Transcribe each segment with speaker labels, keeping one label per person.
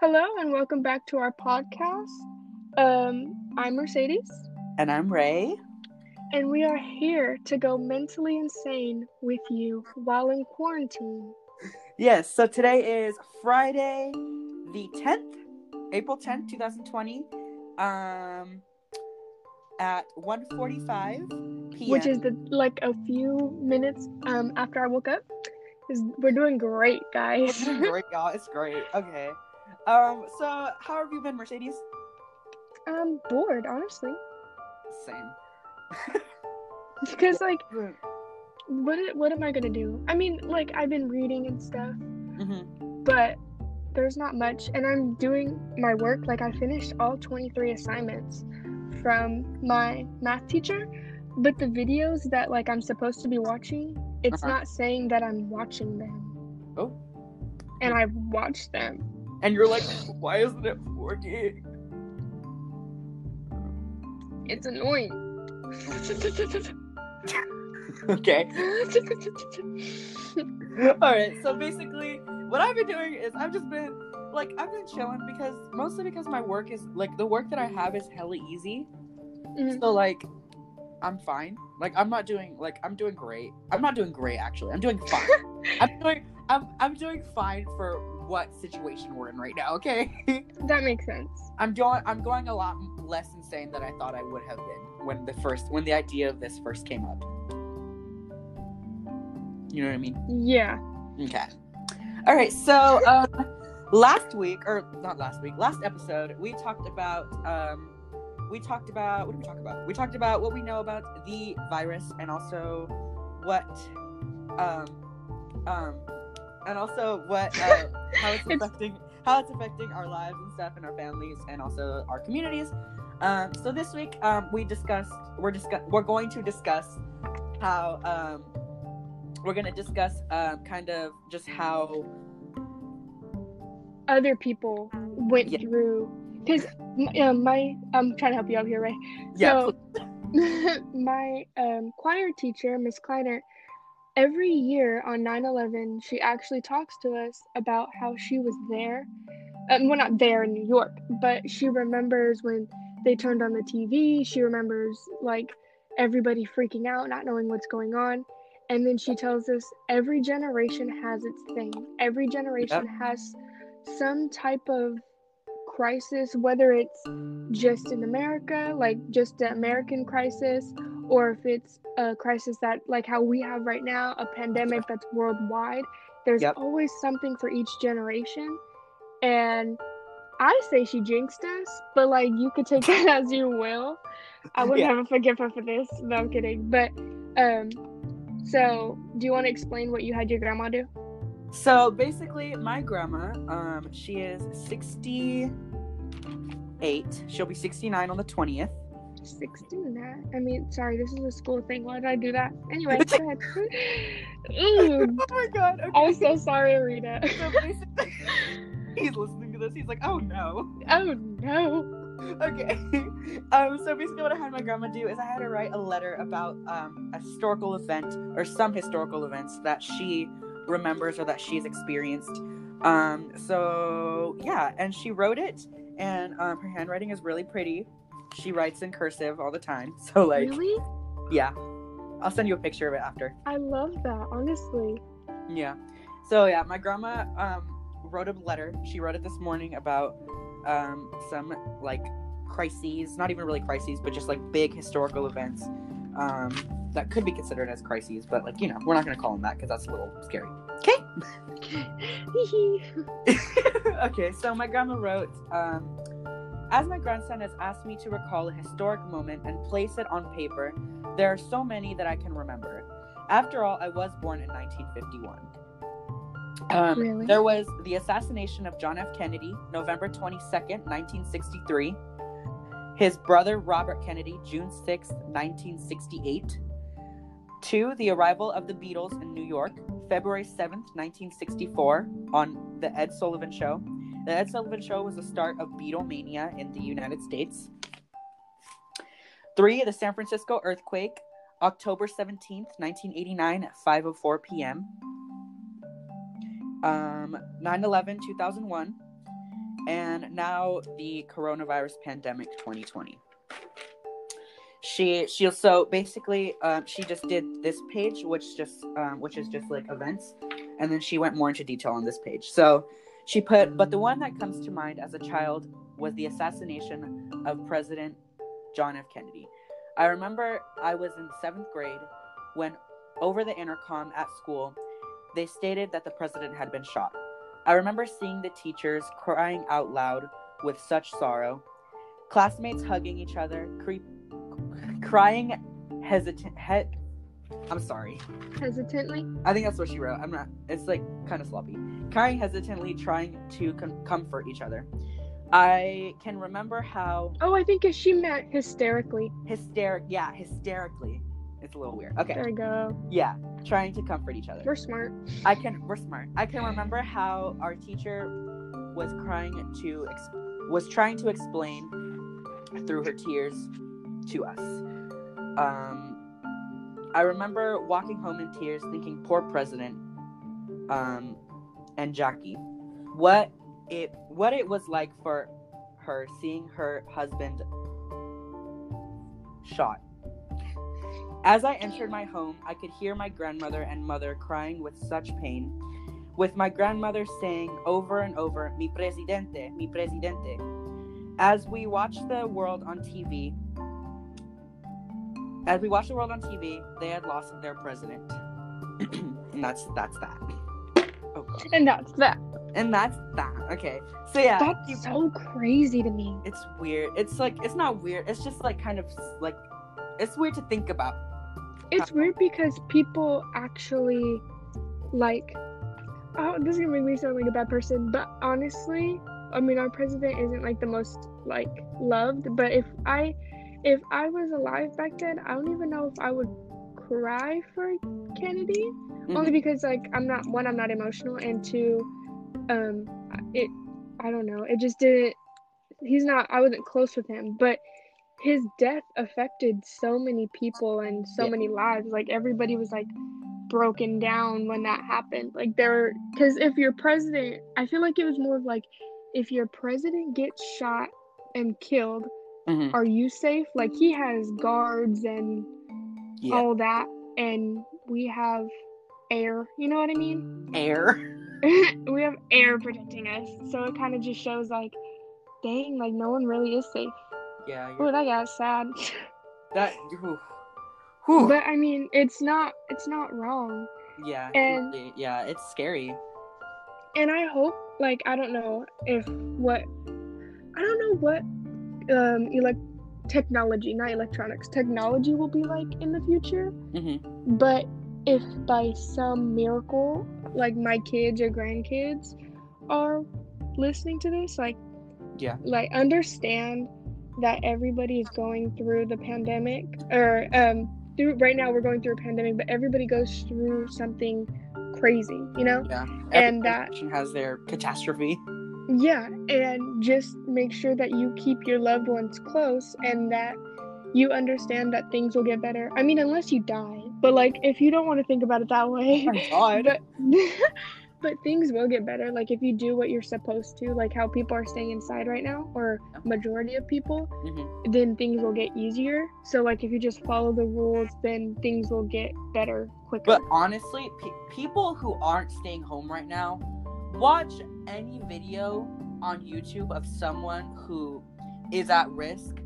Speaker 1: Hello and welcome back to our podcast. Um, I'm Mercedes,
Speaker 2: And I'm Rey.
Speaker 1: and we are here to go mentally insane with you while in quarantine.
Speaker 2: Yes, so today is Friday the 10th, April 10th, 2020. Um at 1:45 p.m.
Speaker 1: Which is the like a few minutes um after I woke up. We're doing great, guys.
Speaker 2: It's great, y'all. It's great. Okay. Um so how have you been, Mercedes?
Speaker 1: I'm bored, honestly,
Speaker 2: Same.
Speaker 1: because like, what what am I gonna do? I mean, like I've been reading and stuff,
Speaker 2: Mhm.
Speaker 1: but there's not much and i'm doing my work like i finished all 23 assignments from my math teacher but the videos that like i'm supposed to be watching it's
Speaker 2: Uh-huh.
Speaker 1: not saying that i'm watching them
Speaker 2: Oh.
Speaker 1: and i've watched them
Speaker 2: And you're like, why isn't it working?
Speaker 1: it's annoying
Speaker 2: okay. All right. So basically, what I've been doing is I've just been like I've been chilling because mostly because my work is like the work that I have is hella easy.
Speaker 1: Mhm.
Speaker 2: So like I'm fine. Like I'm not doing like I'm doing great. I'm not doing great actually. I'm doing fine. I'm doing I'm I'm doing fine for what situation we're in right now, okay?
Speaker 1: that makes sense
Speaker 2: I'm doing I'm going a lot less insane than I thought I would have been when the first when the idea of this first came up. You know what I mean?
Speaker 1: yeah
Speaker 2: Okay. All right. So um, last week, or not last week, last episode, we talked about um, we talked about what did we talk about? We talked about what we know about the virus and also what um um and also what uh, how it's affecting how it's affecting our lives and stuff and our families and also our communities. Um, so this week um, we discussed we're discuss we're going to discuss how um, we're going to discuss uh, kind of just how
Speaker 1: other people went
Speaker 2: Yeah.
Speaker 1: through because my i'm trying to help you out here right
Speaker 2: yeah
Speaker 1: So, my um, choir teacher, Miss Kleiner, every year on 9 11, she actually talks to us about how she was there. Um, well, not there in New York, but she remembers when they turned on the TV. She remembers, like, everybody freaking out, not knowing what's going on. And then she tells us every generation has its thing. Every generation has some type of crisis, whether it's just in America, like just the American crisis, or if it's a crisis that, like how we have right now, a pandemic that's worldwide. There's
Speaker 2: Yep.
Speaker 1: always something for each generation. And I say she jinxed us, but like you could take it as you will. I would
Speaker 2: Yeah.
Speaker 1: never forgive her for this. No, I'm kidding. But, um, so do you want to explain what you had your grandma do?
Speaker 2: So basically my grandma um she is 68 she'll be 69 on the 20th
Speaker 1: 16 that. I mean, sorry, this is a school thing. Why did I do that? Anyway, go ahead. Ooh,
Speaker 2: oh my god okay.
Speaker 1: I'm so sorry, Rita.
Speaker 2: so basically he's listening to this he's like oh no
Speaker 1: Oh no.
Speaker 2: okay. Um, so basically, what I had my grandma do is I had her write a letter about um, a historical event or some historical events that she remembers or that she's experienced. Um, so yeah, and she wrote it, and um, her handwriting is really pretty. She writes in cursive all the time. So like,
Speaker 1: really?
Speaker 2: yeah, I'll send you a picture of it after.
Speaker 1: I love that, honestly.
Speaker 2: Yeah. So yeah, my grandma um, wrote a letter. She wrote it this morning about um, some like crises, not even really crises, but just like big historical events um, that could be considered as crises. But like you know, we're not gonna call them that because that's a little scary. Okay. okay. So my grandma wrote. Um, as my grandson has asked me to recall a historic moment and place it on paper, there are so many that I can remember. After all, I was born in 1951. Um,
Speaker 1: Really?
Speaker 2: There was the assassination of John F. Kennedy, November 22nd, 1963. His brother, Robert Kennedy, June 6th, 1968. Two, the arrival of the Beatles in New York, February 7th, 1964, on The Ed Sullivan Show. The Ed Sullivan Show was the start of Beatlemania in the United States. Three, the San Francisco earthquake, October 17th, 1989 at 5:04 p.m. Um 9/11 2001. and now the coronavirus pandemic 2020. She she'll so basically um, she just did this page, which just um, which is just like events, and then she went more into detail on this page. So she put, but the one that comes to mind as a child was the assassination of President John F. Kennedy. I remember I was in seventh grade when, over the intercom at school, they stated that the president had been shot. I remember seeing the teachers crying out loud with such sorrow, classmates hugging each other, creep, crying hesitant. He- I'm sorry.
Speaker 1: Hesitantly.
Speaker 2: I think that's what she wrote. I'm not. It's like kind of sloppy. Crying hesitantly, trying to com- comfort each other. I can remember how
Speaker 1: Oh, I think she meant hysterically.
Speaker 2: hysteric. Yeah, hysterically. It's a little weird. Okay.
Speaker 1: There we go.
Speaker 2: Yeah, trying to comfort each other.
Speaker 1: We're smart.
Speaker 2: I can. We're smart. I can remember how our teacher was crying to ex- was trying to explain through her tears to us. Um, I remember walking home in tears, thinking, "Poor president." Um, and Jackie, what it what it was like for her seeing her husband shot. As I entered my home, I could hear my grandmother and mother crying with such pain, with my grandmother saying over and over, Mi presidente, mi presidente. As we watched the world on TV, as we watched the world on TV, they had lost their president. and that's that's that. Oh god.
Speaker 1: And that's that.
Speaker 2: And that's that. Okay. So yeah, you-
Speaker 1: That's so crazy to me.
Speaker 2: it's weird. It's like it's not weird. It's just like kind of like it's weird to think about.
Speaker 1: It's uh-huh. weird because people actually like. Oh, this is gonna make me sound like a bad person, but honestly, I mean, our president isn't like the most like loved. But if I, if I was alive back then, I don't even know if I would cry for Kennedy. Only because like I'm not one, I'm not emotional, and two, um, it, I don't know, it just didn't. He's not. I wasn't close with him, but his death affected so many people and so
Speaker 2: Yeah.
Speaker 1: many lives. Like everybody was like broken down when that happened. Like there, because if your president, I feel like it was more of like if your president gets shot and killed,
Speaker 2: Mhm.
Speaker 1: are you safe? Like he has guards and
Speaker 2: Yeah.
Speaker 1: all that, and we have air. You know what I mean?
Speaker 2: Air.
Speaker 1: we have air protecting us, so it kind of just shows like, dang, like no one really is safe.
Speaker 2: Yeah.
Speaker 1: Oh, that got sad.
Speaker 2: that. Whew. Whew.
Speaker 1: but I mean, it's not, it's not wrong.
Speaker 2: yeah.
Speaker 1: and-
Speaker 2: yeah. It's scary.
Speaker 1: And I hope, like, I don't know if what, I don't know what, um, elect technology, not electronics, technology will be like in the future.
Speaker 2: hmm
Speaker 1: But if by some miracle, like my kids or grandkids are listening to this, like,
Speaker 2: Yeah.
Speaker 1: like understand that everybody is going through the pandemic, or um, through right now we're going through a pandemic, but everybody goes through something crazy, you know?
Speaker 2: Yeah.
Speaker 1: And that-
Speaker 2: has their catastrophe.
Speaker 1: Yeah, and just make sure that you keep your loved ones close and that you understand that things will get better. I mean, unless you die. But like if you don't want to think about it that way,
Speaker 2: Oh
Speaker 1: but but things will get better like if you do what you're supposed to, like how people are staying inside right now or majority of people,
Speaker 2: hmm
Speaker 1: then things will get easier. So like if you just follow the rules, then things will get better quicker.
Speaker 2: But honestly, pe- people who aren't staying home right now, watch any video on YouTube of someone who is at risk,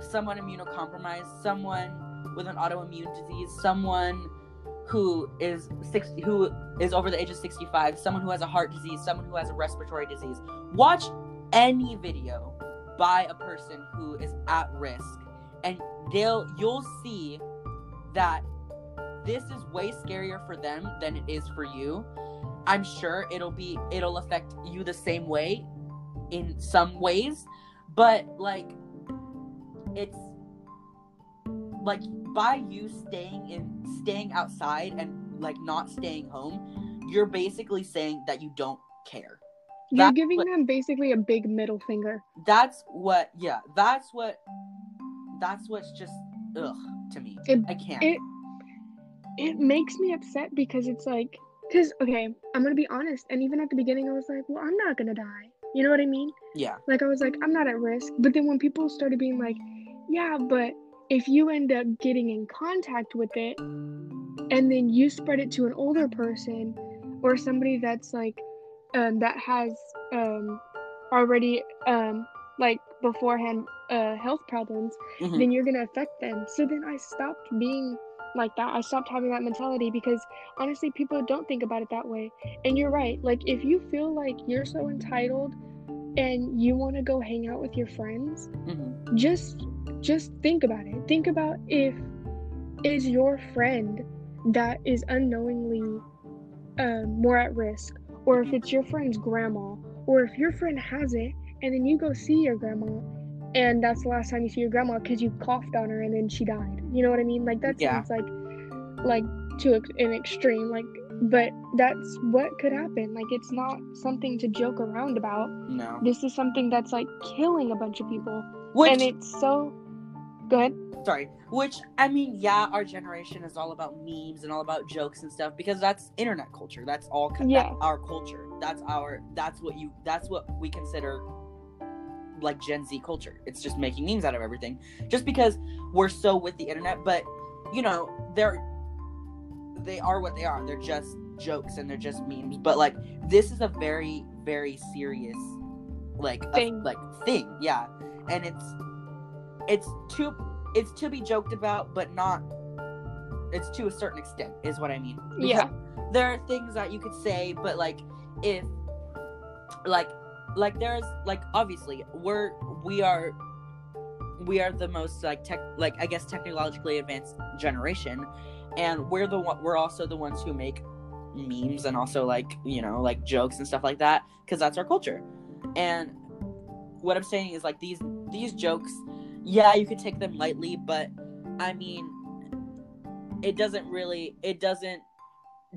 Speaker 2: someone immunocompromised, someone with an autoimmune disease, someone who is 60 who is over the age of 65, someone who has a heart disease, someone who has a respiratory disease. Watch any video by a person who is at risk and they'll you'll see that this is way scarier for them than it is for you. I'm sure it'll be it'll affect you the same way in some ways, but like it's like by you staying in staying outside and like not staying home, you're basically saying that you don't care.
Speaker 1: you're
Speaker 2: that's
Speaker 1: giving
Speaker 2: what-
Speaker 1: them basically a big middle finger.
Speaker 2: That's what yeah, that's what that's what's just ugh to me.
Speaker 1: It-
Speaker 2: I can't.
Speaker 1: it it makes me upset because it's like because okay i'm gonna be honest and even at the beginning i was like well i'm not gonna die You know what I mean?
Speaker 2: Yeah.
Speaker 1: Like I was like, I'm not at risk. But then when people started being like, yeah, but if you end up getting in contact with it and then you spread it to an older person or somebody that's like um, that has um, already um, like beforehand uh, health problems,
Speaker 2: Mhm.
Speaker 1: then you're gonna affect them. So then I stopped being like that. I stopped having that mentality because honestly, people don't think about it that way. And you're right. Like if you feel like you're so entitled and you want to go hang out with your friends,
Speaker 2: Mhm.
Speaker 1: just just think about it. Think about if is your friend that is unknowingly um, more at risk, or if it's your friend's grandma, or if your friend has it and then you go see your grandma and that's the last time you see your grandma because you coughed on her and then she died. You know what I mean? Like that
Speaker 2: Yeah.
Speaker 1: sounds like like to an extreme. Like, but that's what could happen. Like it's not something to joke around about.
Speaker 2: No.
Speaker 1: This is something that's like killing a bunch of people,
Speaker 2: Which
Speaker 1: and it's so. Go ahead.
Speaker 2: sorry. Which I mean, yeah, our generation is all about memes and all about jokes and stuff because that's internet culture. That's all. co-
Speaker 1: Yeah.
Speaker 2: That's our culture. That's our. That's what you. That's what we consider like Gen Z culture. It's just making memes out of everything. Just because we're so with the internet, but you know, they're they are what they are. They're just jokes and they're just memes. But like this is a very very serious like a-
Speaker 1: Thing.
Speaker 2: like thing, yeah. And it's it's to it's to be joked about, but not it's to a certain extent is what I mean. Because
Speaker 1: Yeah.
Speaker 2: There are things that you could say, but like if like like there's like obviously we're we are we are the most like tech like I guess technologically advanced generation and we're the one we're also the ones who make memes and also like you know like jokes and stuff like that because that's our culture. And what i'm saying is like these these jokes yeah you could take them lightly but i mean it doesn't really it doesn't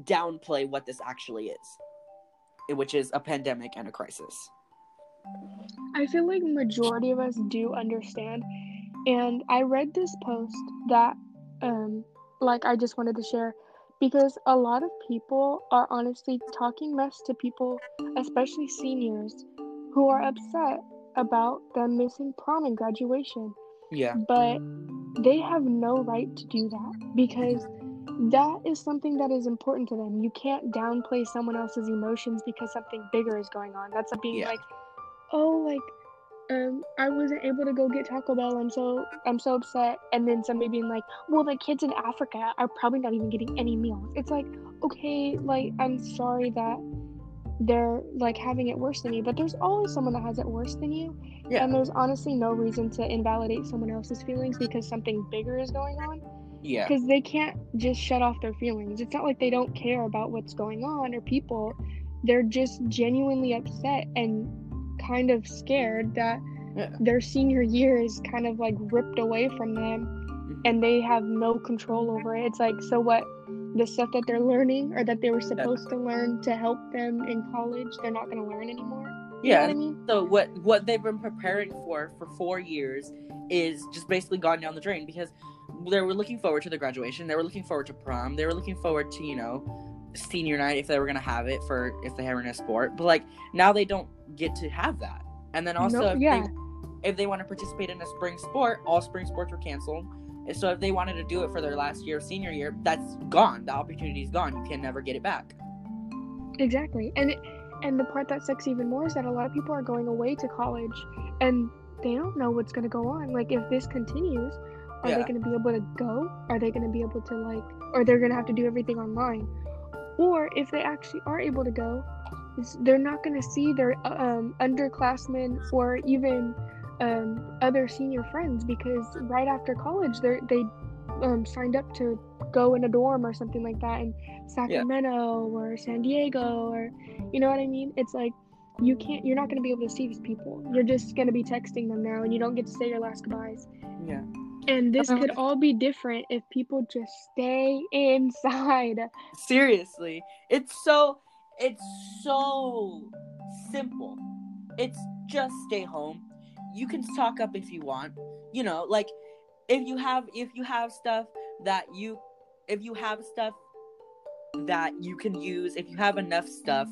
Speaker 2: downplay what this actually is which is a pandemic and a crisis
Speaker 1: I feel like majority of us do understand. And I read this post that um like I just wanted to share because a lot of people are honestly talking mess to people, especially seniors, who are upset about them missing prom and graduation.
Speaker 2: yeah
Speaker 1: But they have no right to do that because that is something that is important to them. You can't downplay someone else's emotions because something bigger is going on. That's like being
Speaker 2: Yeah.
Speaker 1: like, oh, like, um, I wasn't able to go get Taco Bell. I'm so I'm so upset. And then somebody being like, well, the kids in Africa are probably not even getting any meals. It's like, okay, like I'm sorry that they're like having it worse than you, but there's always someone that has it worse than you.
Speaker 2: yeah
Speaker 1: And there's honestly no reason to invalidate someone else's feelings because something bigger is going on.
Speaker 2: yeah
Speaker 1: Because they can't just shut off their feelings. It's not like they don't care about what's going on or people. They're just genuinely upset and kind of scared that
Speaker 2: Yeah.
Speaker 1: their senior year is kind of like ripped away from them mm-hmm. and they have no control over it. It's like, so what? The stuff that they're learning or that they were supposed to learn to help them in college, they're not going to learn anymore. You know
Speaker 2: yeah
Speaker 1: what I mean?
Speaker 2: So what what they've been preparing for for four years is just basically gone down the drain because they were looking forward to the graduation. They were looking forward to prom. They were looking forward to you know senior night if they were gonna have it for if they were in a sport. But like now they don't get to have that. And then also
Speaker 1: No-
Speaker 2: if,
Speaker 1: yeah.
Speaker 2: they, if they want to participate in a spring sport, all spring sports were canceled. And so if they wanted to do it for their last year of senior year, that's gone. The opportunity's gone. You can never get it back.
Speaker 1: Exactly. And it, and the part that sucks even more is that a lot of people are going away to college and they don't know what's going to go on. Like if this continues, are they going to be able to go? Are they going to be able to like or they're going to have to do everything online? Or if they actually are able to go, they're not going to see their um, underclassmen or even um, other senior friends because right after college they they um, signed up to go in a dorm or something like that in Sacramento or San Diego or you know what I mean? It's like you can't you're not going to be able to see these people. You're just going to be texting them now and you don't get to say your last goodbyes.
Speaker 2: Yeah.
Speaker 1: And this
Speaker 2: Um,
Speaker 1: could all be different if people just stay inside.
Speaker 2: Seriously, it's so it's so simple. It's just stay home. You can stock up if you want. You know, like if you have if you have stuff that you if you have stuff that you can use if you have enough stuff.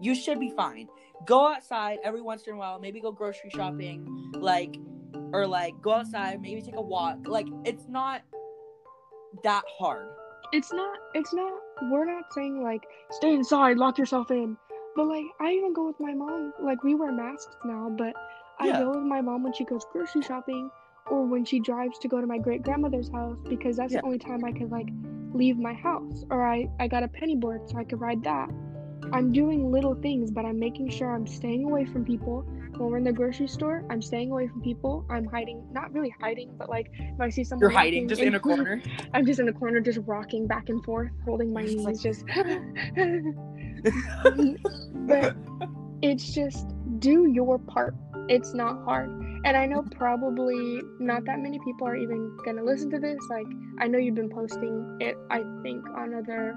Speaker 2: You should be fine. Go outside every once in a while. Maybe go grocery shopping, like, or like go outside. Maybe take a walk. Like, it's not that hard.
Speaker 1: It's not. It's not. We're not saying like stay inside, lock yourself in. But like, I even go with my mom. Like, we wear masks now, but I
Speaker 2: Yeah.
Speaker 1: go with my mom when she goes grocery shopping or when she drives to go to my great grandmother's house because that's
Speaker 2: Yeah.
Speaker 1: the only time I can like leave my house. Or I I got a penny board so I could ride that. I'm doing little things, but I'm making sure I'm staying away from people. When we're in the grocery store, I'm staying away from people. I'm hiding, not really hiding, but like if I see someone
Speaker 2: You're hiding just in a corner.
Speaker 1: I'm just in a corner, just rocking back and forth, holding my knees,
Speaker 2: like-
Speaker 1: just. but it's just do your part. It's not hard. And I know probably not that many people are even gonna listen to this. Like I know you've been posting it, I think, on other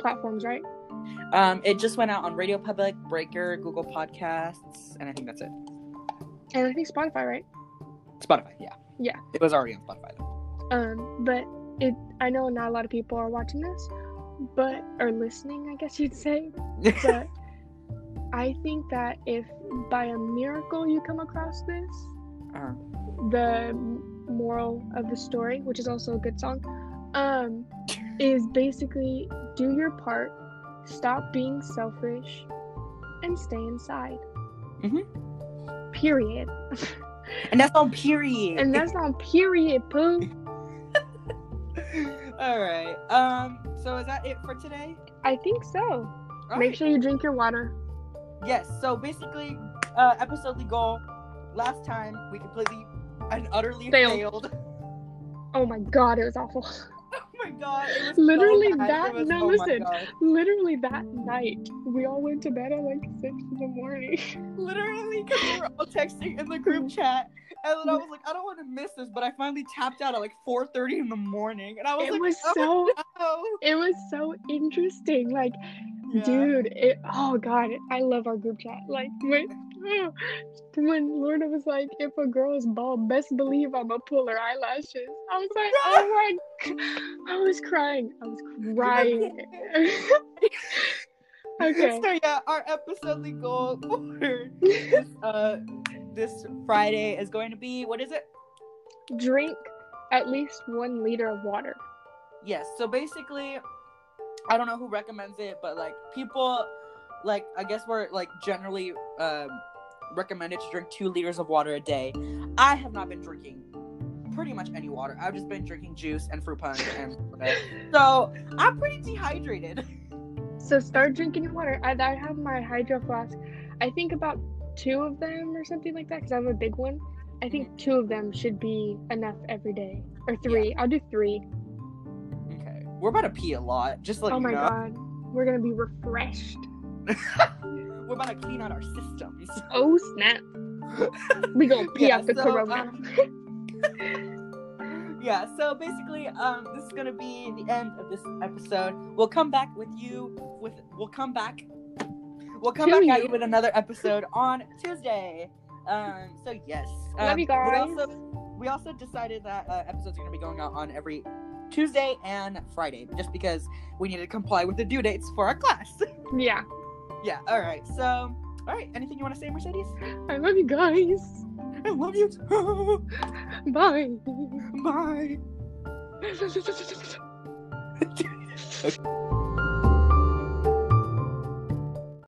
Speaker 1: platforms, right?
Speaker 2: Um, it just went out on Radio Public, Breaker, Google Podcasts, and I think that's it.
Speaker 1: And I think Spotify, right?
Speaker 2: Spotify, yeah.
Speaker 1: Yeah.
Speaker 2: It was already on Spotify though.
Speaker 1: Um, but it I know not a lot of people are watching this, but or listening, I guess you'd say. But I think that if by a miracle you come across this,
Speaker 2: Uh,
Speaker 1: the moral of the story, which is also a good song, um, is basically do your part, stop being selfish, and stay inside.
Speaker 2: Mhm.
Speaker 1: Period.
Speaker 2: and that's on period.
Speaker 1: And that's on period, poo.
Speaker 2: All right. Um. So is that it for today?
Speaker 1: I think so.
Speaker 2: All
Speaker 1: Make
Speaker 2: right.
Speaker 1: sure you drink your water.
Speaker 2: Yes. So basically, uh, episode goal. Last time we completely and utterly
Speaker 1: Failed.
Speaker 2: failed.
Speaker 1: Oh my god, it was awful.
Speaker 2: Oh my god! It was so
Speaker 1: Literally
Speaker 2: bad.
Speaker 1: that-
Speaker 2: was-
Speaker 1: no,
Speaker 2: oh
Speaker 1: listen. Literally that night, we all went to bed at like six in the morning.
Speaker 2: Literally, because we were all texting in the group chat, and then I was like, I don't want to miss this, but I finally tapped out at like 4:30 in the morning, and I was
Speaker 1: It
Speaker 2: like,
Speaker 1: was
Speaker 2: oh,
Speaker 1: so
Speaker 2: no.
Speaker 1: it was so interesting. Like,
Speaker 2: Yeah.
Speaker 1: dude, it oh god, I love our group chat. Like when when Lorna was like, if a girl is bald, best believe I'ma pull her eyelashes. I was like, oh my g- I was crying. I was crying. okay.
Speaker 2: So yeah, our episode goal for uh, this Friday is going to be what is it?
Speaker 1: Drink at least one liter of water.
Speaker 2: Yes. So basically, I don't know who recommends it, but like people, like I guess we're like generally um, recommended to drink two liters of water a day. I have not been drinking pretty much any water. I've just been drinking juice and fruit punch, and so I'm pretty dehydrated.
Speaker 1: So start drinking your water. I, I have my hydro flask. I think about two of them or something like that because I have a big one. I think two of them should be enough every day, or three. I'll do three.
Speaker 2: Okay, we're about to pee a lot. Just like
Speaker 1: oh my
Speaker 2: know.
Speaker 1: god, we're gonna be refreshed.
Speaker 2: We're about to clean out our systems.
Speaker 1: Oh snap! We gonna pee
Speaker 2: Yeah,
Speaker 1: out the
Speaker 2: so,
Speaker 1: corona.
Speaker 2: um, yeah, so basically, um, this is gonna be the end of this episode. We'll come back with you with we'll come back. We'll come
Speaker 1: To
Speaker 2: back at you. with another episode on Tuesday. Um, so yes,
Speaker 1: Love
Speaker 2: um,
Speaker 1: you guys.
Speaker 2: We also we also decided that uh, episodes are gonna be going out on every Tuesday and Friday, just because we need to comply with the due dates for our class.
Speaker 1: yeah,
Speaker 2: yeah. All right. So, all right. Anything you want to say, Mercedes?
Speaker 1: I love you guys.
Speaker 2: I love you. too.
Speaker 1: Bye.
Speaker 2: Bye.